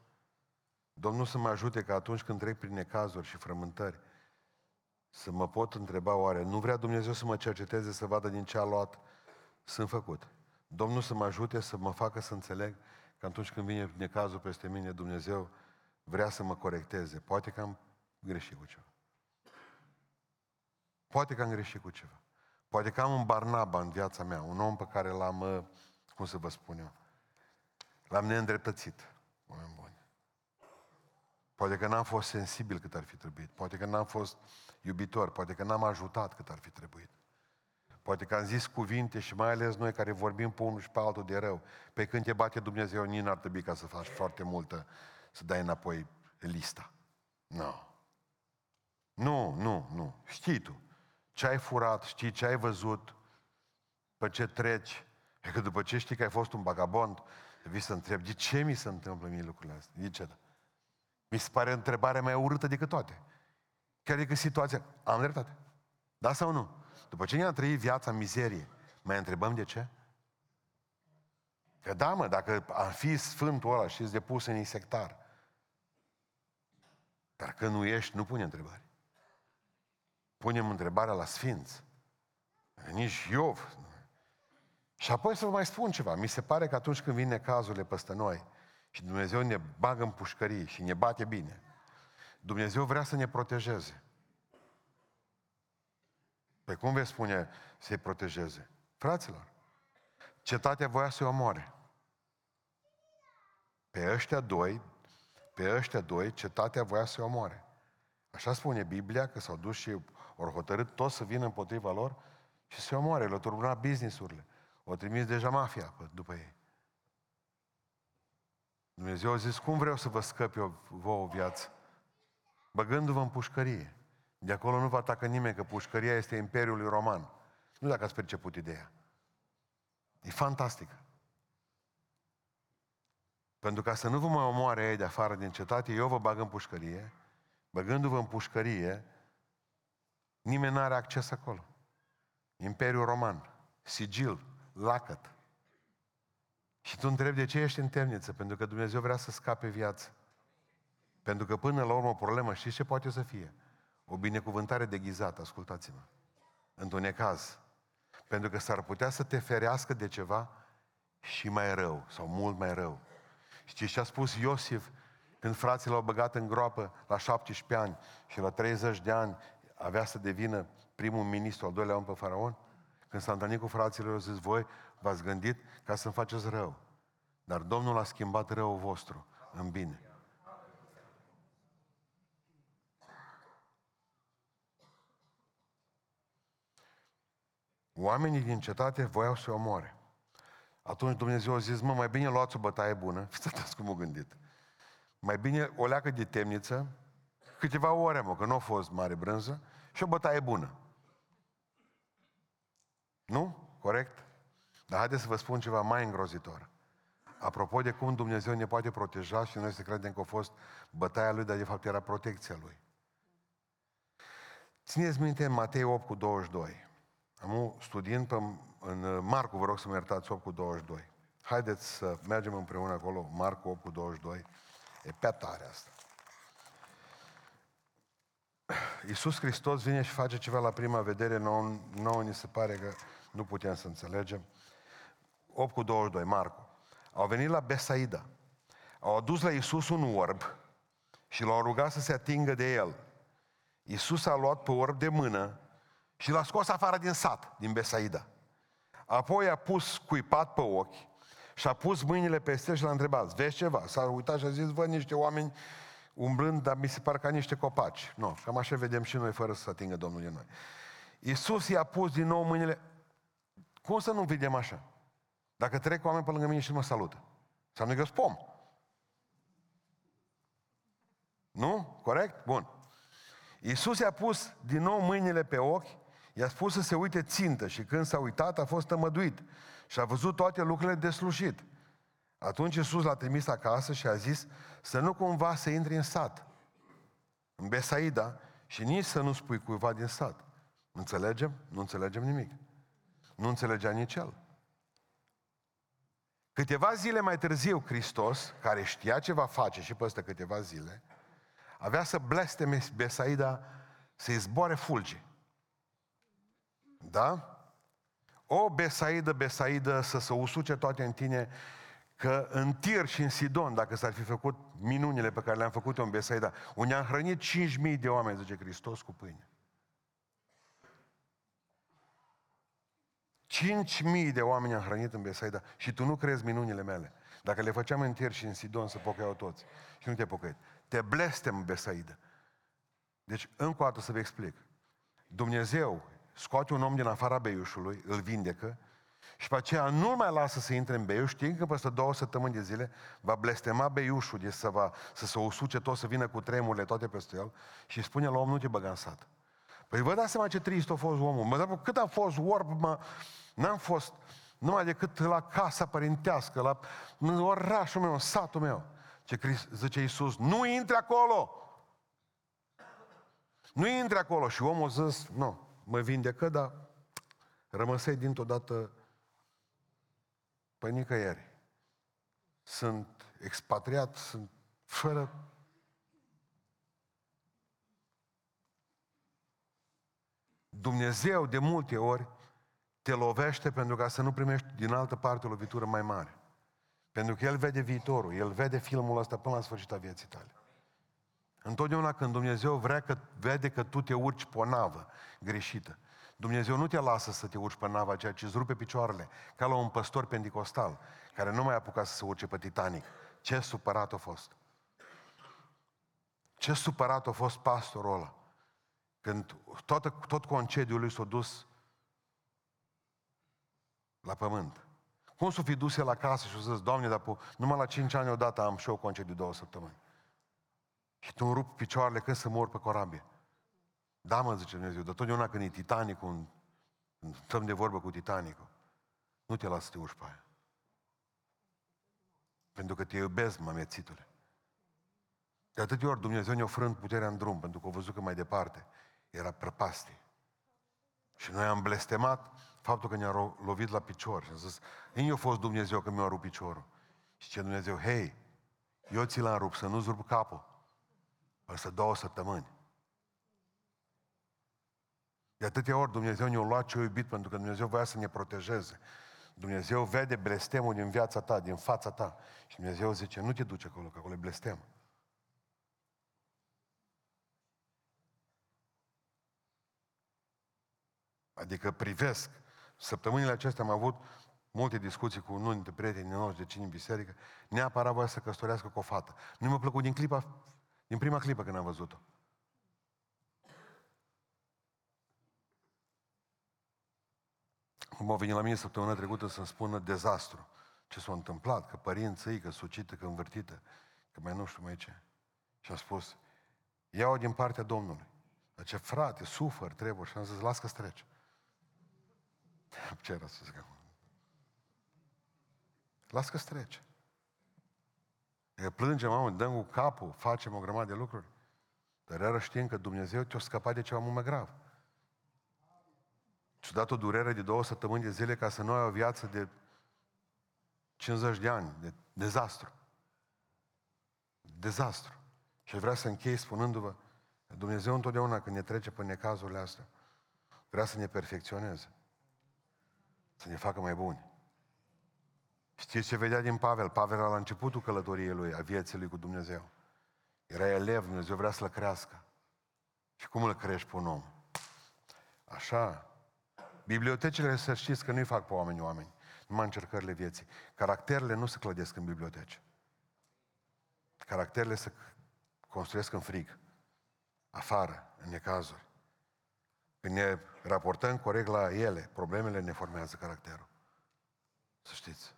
Domnul să mă ajute că atunci când trec prin necazuri și frământări, să mă pot întreba oare, nu vrea Dumnezeu să mă cerceteze să vadă din ce a luat sunt făcut. Domnul să mă ajute să mă facă să înțeleg că atunci când vine necazul peste mine, Dumnezeu vrea să mă corecteze. Poate că am greșit cu ceva. Poate că am greșit cu ceva. Poate că am un Barnaba în viața mea, un om pe care l-am, uh, cum să vă spun eu, l-am neîndreptățit, oameni buni. Poate că n-am fost sensibil cât ar fi trebuit. Poate că n-am fost iubitor. Poate că n-am ajutat cât ar fi trebuit. Poate că am zis cuvinte și mai ales noi care vorbim pe unul și pe altul de rău. Pe când te bate Dumnezeu, nici n-ar trebui ca să faci foarte multă, să dai înapoi lista. Nu. No. Nu, nu, nu. Știi tu. Ce ai furat, știi ce ai văzut, pe ce treci. E că după ce știi că ai fost un vagabond, vii să întrebi, de ce mi se întâmplă mie lucrurile astea? De ce? Mi se pare întrebarea mai urâtă decât toate. Chiar decât situația. Am dreptate. Da sau nu? După ce ne-am trăit viața în mizerie, mai întrebăm de ce? Că da, mă, dacă ar fi sfântul ăla și depus în insectar, dar când nu ești, nu pune întrebări. Punem întrebarea la sfinți. Nici Iov. Și apoi să vă mai spun ceva. Mi se pare că atunci când vine cazurile peste noi și Dumnezeu ne bagă în pușcărie și ne bate bine, Dumnezeu vrea să ne protejeze. Pe cum veți spune să-i protejeze? Fraților, cetatea voia să-i omoare. Pe ăștia doi, pe ăștia doi, cetatea voia să-i omoare. Așa spune Biblia, că s-au dus și au hotărât toți să vină împotriva lor și să-i omoare, le-au turbunat business-urile. O trimis deja mafia după ei. Dumnezeu a zis, cum vreau să vă scăp eu vouă o viață? Băgându-vă în pușcărie. De acolo nu vă atacă nimeni, că pușcăria este Imperiului Roman. Nu dacă ați perceput ideea. E fantastică. Pentru ca să nu vă mai omoare ei de afară din cetate, eu vă bag în pușcărie. Băgându-vă în pușcărie, nimeni nu are acces acolo. Imperiul Roman, sigil, lacăt. Și tu întrebi de ce ești în temniță? Pentru că Dumnezeu vrea să scape viață. Pentru că până la urmă o problemă, știți ce poate să fie? O binecuvântare deghizată, ascultați-mă. Într-un necaz. Pentru că s-ar putea să te ferească de ceva și mai rău, sau mult mai rău. Știți ce a spus Iosif când frații l-au băgat în groapă la 17 ani și la 30 de ani avea să devină primul ministru, al doilea om pe faraon? Când s-a întâlnit cu fraților, au zis, voi v-ați gândit ca să-mi faceți rău. Dar Domnul a schimbat răul vostru în bine. Oamenii din cetate voiau să o omoare. Atunci Dumnezeu a zis, mă, mai bine luați o bătaie bună. [laughs] Fiți atenți cum o gândit. Mai bine o leacă de temniță, câteva ore, mă, că nu a fost mare brânză, și o bătaie bună. Nu? Corect? Dar haideți să vă spun ceva mai îngrozitor. Apropo de cum Dumnezeu ne poate proteja și noi să credem că a fost bătaia Lui, dar de fapt era protecția Lui. Țineți minte în Matei 8 cu 22. Am studiind pe, în Marcu, vă rog să mă iertați, 8 cu 22. Haideți să mergem împreună acolo, Marcu 8 cu 22. E pe tare asta. Iisus Hristos vine și face ceva la prima vedere, nouă, nouă ni se pare că nu putem să înțelegem. 8 cu 22, Marcu. Au venit la Besaida. Au adus la Iisus un orb și l-au rugat să se atingă de el. Iisus a luat pe orb de mână și l-a scos afară din sat, din Besaida. Apoi a pus cuipat pe ochi și a pus mâinile peste el și l-a întrebat, vezi ceva? S-a uitat și a zis, văd niște oameni umblând, dar mi se par ca niște copaci. Nu, cam așa vedem și noi, fără să atingă Domnul de noi. Iisus i-a pus din nou mâinile... Cum să nu vedem așa? Dacă trec oameni pe lângă mine și mă salută. Înseamnă că spom. Nu? Corect? Bun. Iisus i-a pus din nou mâinile pe ochi, i-a spus să se uite țintă și când s-a uitat a fost tămăduit și a văzut toate lucrurile de slușit. Atunci Iisus l-a trimis acasă și a zis să nu cumva să intri în sat, în Besaida, și nici să nu spui cuiva din sat. Înțelegem? Nu înțelegem nimic. Nu înțelegea nici el. Câteva zile mai târziu, Hristos, care știa ce va face și peste câteva zile, avea să blesteme Besaida să-i zboare fulgi. Da? O Besaidă, Besaidă, să se usuce toate în tine, că în Tir și în Sidon, dacă s-ar fi făcut minunile pe care le-am făcut eu în Besaida, unde am hrănit 5.000 de oameni, zice Hristos, cu pâine. 5.000 de oameni am hrănit în Besaida și tu nu crezi minunile mele. Dacă le făceam în Tir și în Sidon să pocăiau toți și nu te pocăit. Te blestem în Besaida. Deci, încă o dată să vă explic. Dumnezeu scoate un om din afara beiușului, îl vindecă și pe aceea nu mai lasă să intre în beiuș, știind că peste două săptămâni de zile va blestema beiușul, de să, va, să se usuce tot, să vină cu tremurile toate peste el și spune la om, nu te băga în sat. Păi vă dați seama ce trist a fost omul. Mă, dar cât a fost orb, mă, n-am fost numai decât la casa părintească, la în orașul meu, în satul meu. Ce zice Iisus, nu intre acolo! Nu intre acolo. Și omul a zis, nu, mă vindecă, dar rămăsei dintr-o dată pe nicăieri. Sunt expatriat, sunt fără... Dumnezeu de multe ori te lovește pentru ca să nu primești din altă parte o lovitură mai mare. Pentru că El vede viitorul, El vede filmul ăsta până la sfârșitul vieții tale. Întotdeauna când Dumnezeu vrea că, vede că tu te urci pe o navă greșită, Dumnezeu nu te lasă să te urci pe nava ceea ce îți rupe picioarele, ca la un păstor pendicostal, care nu mai apuca să se urce pe Titanic. Ce supărat a fost. Ce supărat a fost pastorul ăla. Când tot, tot concediul lui s-a dus la pământ. Cum s-o fi dus el acasă și a zis, Doamne, dar numai la 5 ani odată am și eu concediu două săptămâni. Și tu îmi rup picioarele când să mor pe corabie. Da, mă, zice Dumnezeu, dar totdeauna când e Titanicul, când stăm de vorbă cu Titanicul, nu te lasă să te urci pe aia. Pentru că te iubesc, mă, mețitule. De atâtea ori Dumnezeu ne-a frânt puterea în drum, pentru că a văzut că mai departe era prăpastie. Și noi am blestemat faptul că ne-a lovit la picior și am zis, ei a fost Dumnezeu că mi-a rupt piciorul. Și ce Dumnezeu, hei, eu ți l-am rupt, să nu-ți rup capul. Asta două săptămâni. De atâtea ori Dumnezeu ne-a luat ce a iubit pentru că Dumnezeu voia să ne protejeze. Dumnezeu vede blestemul din viața ta, din fața ta. Și Dumnezeu zice, nu te duce acolo, că acolo e blestem. Adică privesc. Săptămânile acestea am avut multe discuții cu unul dintre prietenii noștri de cine în biserică, neapărat voia să căsătorească cu o fată. Nu mi-a plăcut din clipa, din prima clipă când am văzut-o. Cum au venit la mine săptămâna trecută să-mi spună dezastru. Ce s-a întâmplat, că părinții, că sucită, că învârtită, că mai nu știu mai ce. Și am spus, iau din partea Domnului. ce frate, sufăr, trebuie. Și am zis, las că trece. [laughs] Ce era să zic acum? Las că trece. E plângem, mamă, dăm cu capul, facem o grămadă de lucruri. Dar iară știm că Dumnezeu te-a scăpat de ceva mult mai grav. Și-a dat o durere de două săptămâni de zile ca să nu ai o viață de 50 de ani, de dezastru. Dezastru. Și vrea să închei spunându-vă, Dumnezeu întotdeauna când ne trece pe necazurile astea, vrea să ne perfecționeze. Să ne facă mai buni. Știți ce vedea din Pavel? Pavel era la începutul călătoriei lui, a vieții lui cu Dumnezeu. Era elev, Dumnezeu vrea să-l crească. Și cum îl crești pe un om? Așa. Bibliotecile, să știți că nu-i fac pe oameni oameni. Numai încercările vieții. Caracterele nu se clădesc în biblioteci. Caracterele se construiesc în frig. Afară, în necazuri. Când ne raportăm corect la ele, problemele ne formează caracterul. Să știți.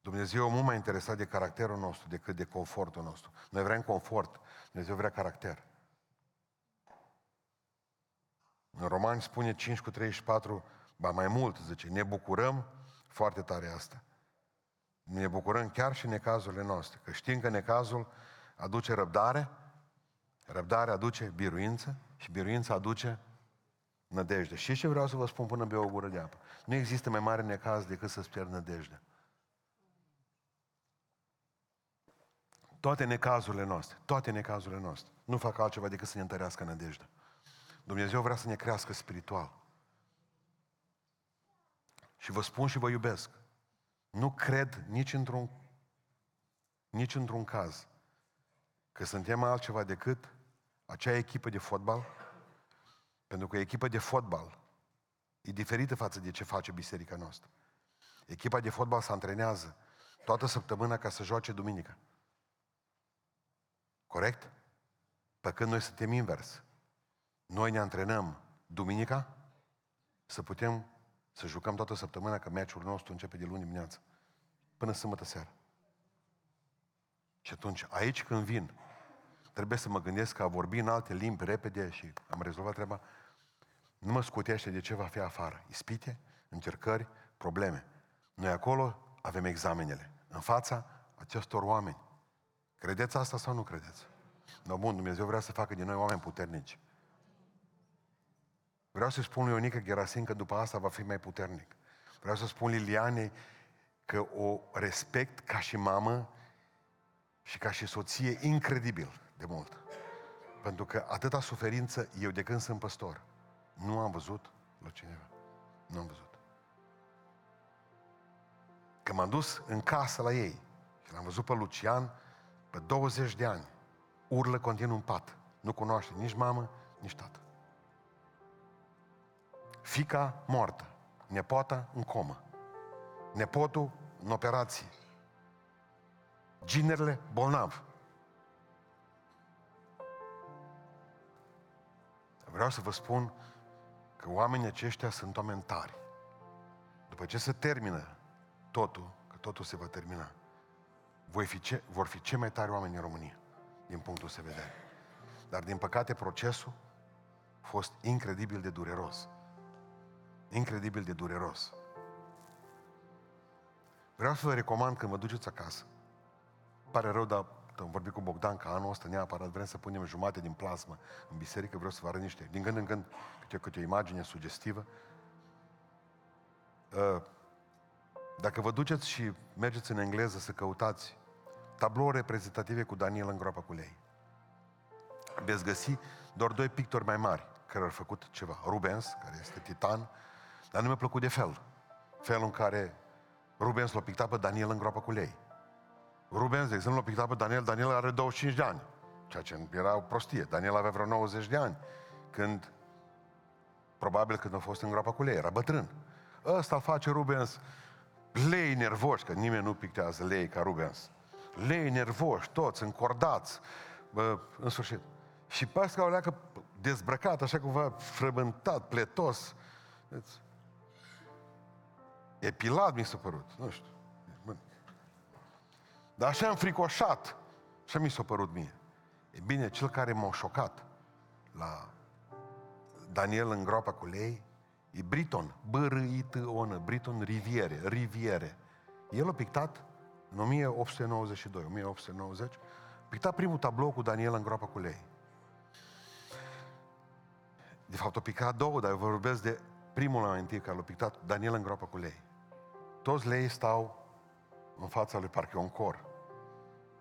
Dumnezeu e mult mai interesat de caracterul nostru decât de confortul nostru. Noi vrem confort, Dumnezeu vrea caracter. În Romani spune 5 cu 34, ba mai mult, zice, ne bucurăm foarte tare asta. Ne bucurăm chiar și în necazurile noastre, că știm că necazul aduce răbdare, răbdare aduce biruință și biruința aduce nădejde. Și ce vreau să vă spun până bea o gură de apă? Nu există mai mare necaz decât să-ți pierd nădejdea. Toate necazurile noastre, toate necazurile noastre, nu fac altceva decât să ne întărească nădejdea. Dumnezeu vrea să ne crească spiritual. Și vă spun și vă iubesc. Nu cred nici într-un, nici într-un caz că suntem altceva decât acea echipă de fotbal, pentru că echipa de fotbal e diferită față de ce face biserica noastră. Echipa de fotbal se antrenează toată săptămâna ca să joace duminica. Corect? Pe când noi suntem invers. Noi ne antrenăm duminica să putem să jucăm toată săptămâna, că meciul nostru începe de luni dimineață până sâmbătă seara. Și atunci, aici când vin, trebuie să mă gândesc că a vorbi în alte limbi repede și am rezolvat treaba, nu mă scutește de ce va fi afară. Ispite, încercări, probleme. Noi acolo avem examenele. În fața acestor oameni. Credeți asta sau nu credeți? No, bun, Dumnezeu vrea să facă din noi oameni puternici. Vreau să spun lui Ionica Gerasin că după asta va fi mai puternic. Vreau să spun Liliane că o respect ca și mamă și ca și soție incredibil de mult. Pentru că atâta suferință eu de când sunt păstor nu am văzut la cineva. Nu am văzut. Când m-am dus în casă la ei și l-am văzut pe Lucian, pe 20 de ani, urlă continuu în pat. Nu cunoaște nici mamă, nici tată. Fica moartă, nepoata în comă, nepotul în operație, ginerele bolnav. Vreau să vă spun că oamenii aceștia sunt oameni tari. După ce se termină totul, că totul se va termina, voi fi ce, vor fi cei mai tari oameni în România, din punctul de vedere. Dar, din păcate, procesul a fost incredibil de dureros. Incredibil de dureros. Vreau să vă recomand când vă duceți acasă. Pare rău, dar am vorbit cu Bogdan că anul ăsta neapărat vrem să punem jumate din plasmă în biserică, vreau să vă arăt niște, din când în când, câte, câte o imagine sugestivă. Uh, dacă vă duceți și mergeți în engleză să căutați tablouri reprezentative cu Daniel în groapa cu lei, veți găsi doar doi pictori mai mari care au făcut ceva. Rubens, care este titan, dar nu mi-a plăcut de fel. Felul în care Rubens l-a pictat pe Daniel în groapa cu lei. Rubens, de exemplu, l-a pictat pe Daniel, Daniel are 25 de ani, ceea ce era o prostie. Daniel avea vreo 90 de ani, când, probabil când a fost în groapa cu lei, era bătrân. Ăsta îl face Rubens lei nervoși, că nimeni nu pictează lei ca Rubens. Lei nervoși, toți încordați, bă, în sfârșit. Și pe asta o leacă dezbrăcat, așa cumva frământat, pletos. Deci, epilat mi s-a părut, nu știu. Dar așa am fricoșat. Așa mi s-a părut mie. E bine, cel care m-a șocat la Daniel în groapa cu lei, e Briton, b r i t o n Briton Riviere, Riviere. El a pictat în 1892, 1890, a pictat primul tablou cu Daniel în groapa cu lei. De fapt, a pictat două, dar eu vorbesc de primul la întâi care l-a pictat Daniel în groapa cu lei. Toți lei stau în fața lui, parcă e un cor.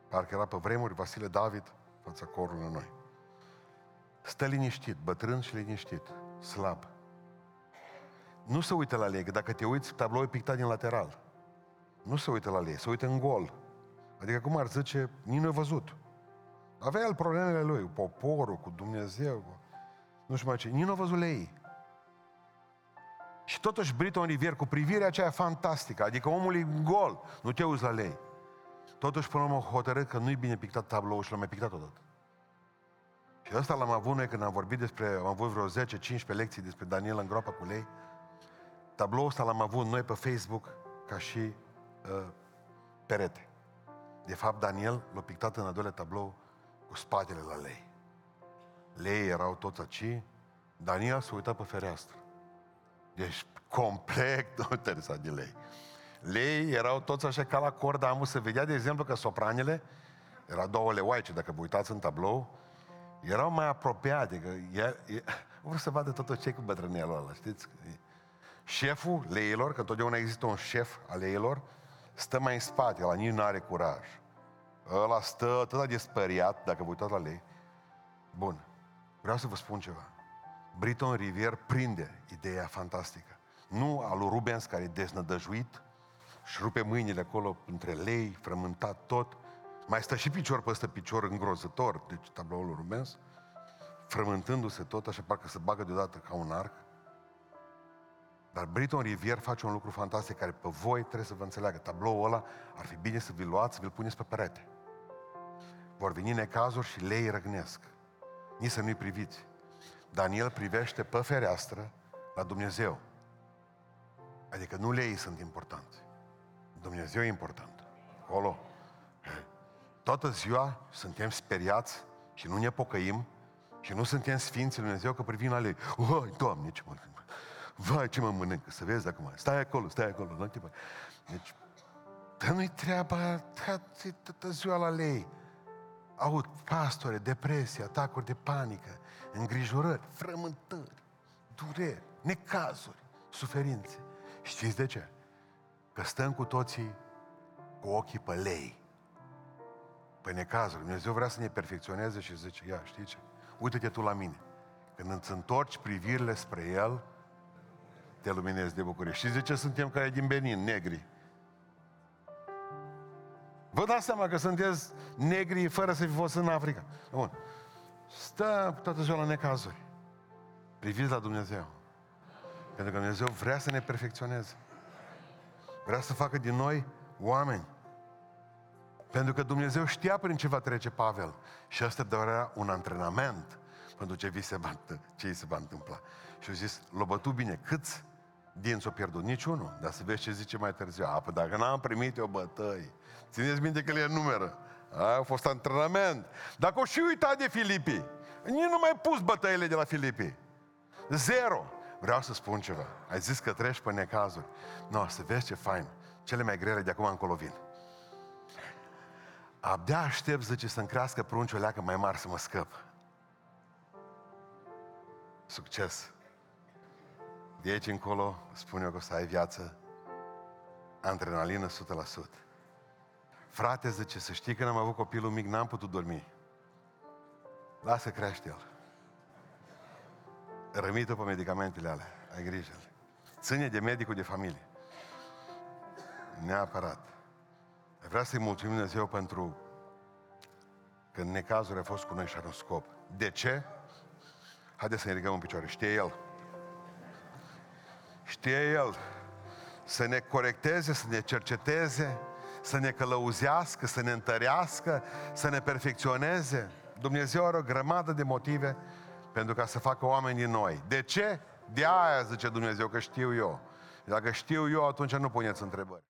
Parcă era pe vremuri Vasile David, fața corului noi. Stă liniștit, bătrân și liniștit, slab. Nu se uită la lei, că dacă te uiți, tabloul e pictat din lateral. Nu se uită la lei, se uită în gol. Adică cum ar zice, nici nu văzut. Avea el problemele lui, cu poporul, cu Dumnezeu, cu... nu știu mai ce. Nici nu a văzut lei. Și totuși Briton Rivier, cu privirea aceea fantastică, adică omul e gol, nu te uiți la lei. Totuși, până la urmă, hotărât că nu-i bine pictat tabloul și l-am mai pictat odată. Și asta l-am avut noi când am vorbit despre, am avut vreo 10-15 lecții despre Daniel în groapa cu lei. Tabloul ăsta l-am avut noi pe Facebook ca și uh, perete. De fapt, Daniel l-a pictat în a doilea tablou cu spatele la lei. Lei erau toți aici, Daniel s-a uitat pe fereastră. Deci, complet [laughs] nu interesat de lei. Lei erau toți așa ca la corda amu. Se vedea, de exemplu, că sopranele, era două leoaice, dacă vă uitați în tablou, erau mai apropiate, că e, e, [laughs] vreau să vadă tot ce cu bătrânelul ăla, știți? Șeful leilor, că întotdeauna există un șef al leilor, stă mai în spate, la nici nu are curaj. Ăla stă atât de speriat, dacă vă uitați la lei. Bun, vreau să vă spun ceva. Briton Rivier prinde ideea fantastică. Nu al lui Rubens, care e desnădăjuit, și rupe mâinile acolo între lei, frământat tot. Mai stă și picior pe ăsta picior îngrozător, deci tabloul lui Rubens, frământându-se tot, așa parcă se bagă deodată ca un arc. Dar Briton Rivier face un lucru fantastic care pe voi trebuie să vă înțeleagă. Tabloul ăla ar fi bine să vi-l luați, să vi-l puneți pe perete. Vor veni necazuri și lei răgnesc. Nici să nu-i priviți. Daniel privește pe fereastră la Dumnezeu. Adică nu lei sunt importanți. Dumnezeu e important. Acolo. Toată ziua suntem speriați și nu ne pocăim și nu suntem sfinți lui Dumnezeu că privim la lei. Vai, Doamne, ce mă Vai, ce mă mănâncă, să vezi dacă mai... Stai acolo, stai acolo, nu te Deci, dar nu-i treaba, toată ziua la lei. Aud pastore, depresie, atacuri de panică, îngrijorări, frământări, dureri, necazuri, suferințe. Știți de ce? Că stăm cu toții cu ochii pe lei. Pe necazuri. Dumnezeu vrea să ne perfecționeze și zice, ia, știi ce? Uite-te tu la mine. Când îți întorci privirile spre El, te luminezi de bucurie. Și de ce suntem ca din Benin, negri? Vă dați seama că sunteți negri fără să fi fost în Africa. Bun. Stă toată ziua la necazuri. Priviți la Dumnezeu. Pentru că Dumnezeu vrea să ne perfecționeze. Vrea să facă din noi oameni. Pentru că Dumnezeu știa prin ce va trece Pavel. Și asta doar era un antrenament. pentru ce vi se va, ce îi se va întâmpla. Și au zis, l-a bătut bine, câți dinți o pierdut? Niciunul. Dar să vezi ce zice mai târziu. A, păi dacă n-am primit eu bătăi, țineți minte că le numeră. A, a fost antrenament. Dacă o și uitat de Filipii, nici nu mai pus bătăile de la Filipii. Zero. Vreau să spun ceva. Ai zis că treci pe necazuri. Nu, no, să vezi ce fain. Cele mai grele de acum încolo vin. Abia aștept, zice, să-mi crească pruncii o leacă mai mari să mă scăp. Succes! De aici încolo, spun eu că o să ai viață, adrenalină 100%. Frate, zice, să știi că n-am avut copilul mic, n-am putut dormi. Lasă crește el. Rămii tu pe medicamentele alea, ai grijă. Ține de medicul de familie. Neapărat. Vreau să-i mulțumim Dumnezeu pentru că în necazuri a fost cu noi și are un scop. De ce? Haideți să ne ridicăm în picioare. Știe El. Știe El să ne corecteze, să ne cerceteze, să ne călăuzească, să ne întărească, să ne perfecționeze. Dumnezeu are o grămadă de motive pentru ca să facă oameni din noi. De ce? De aia zice Dumnezeu că știu eu. Dacă știu eu, atunci nu puneți întrebări.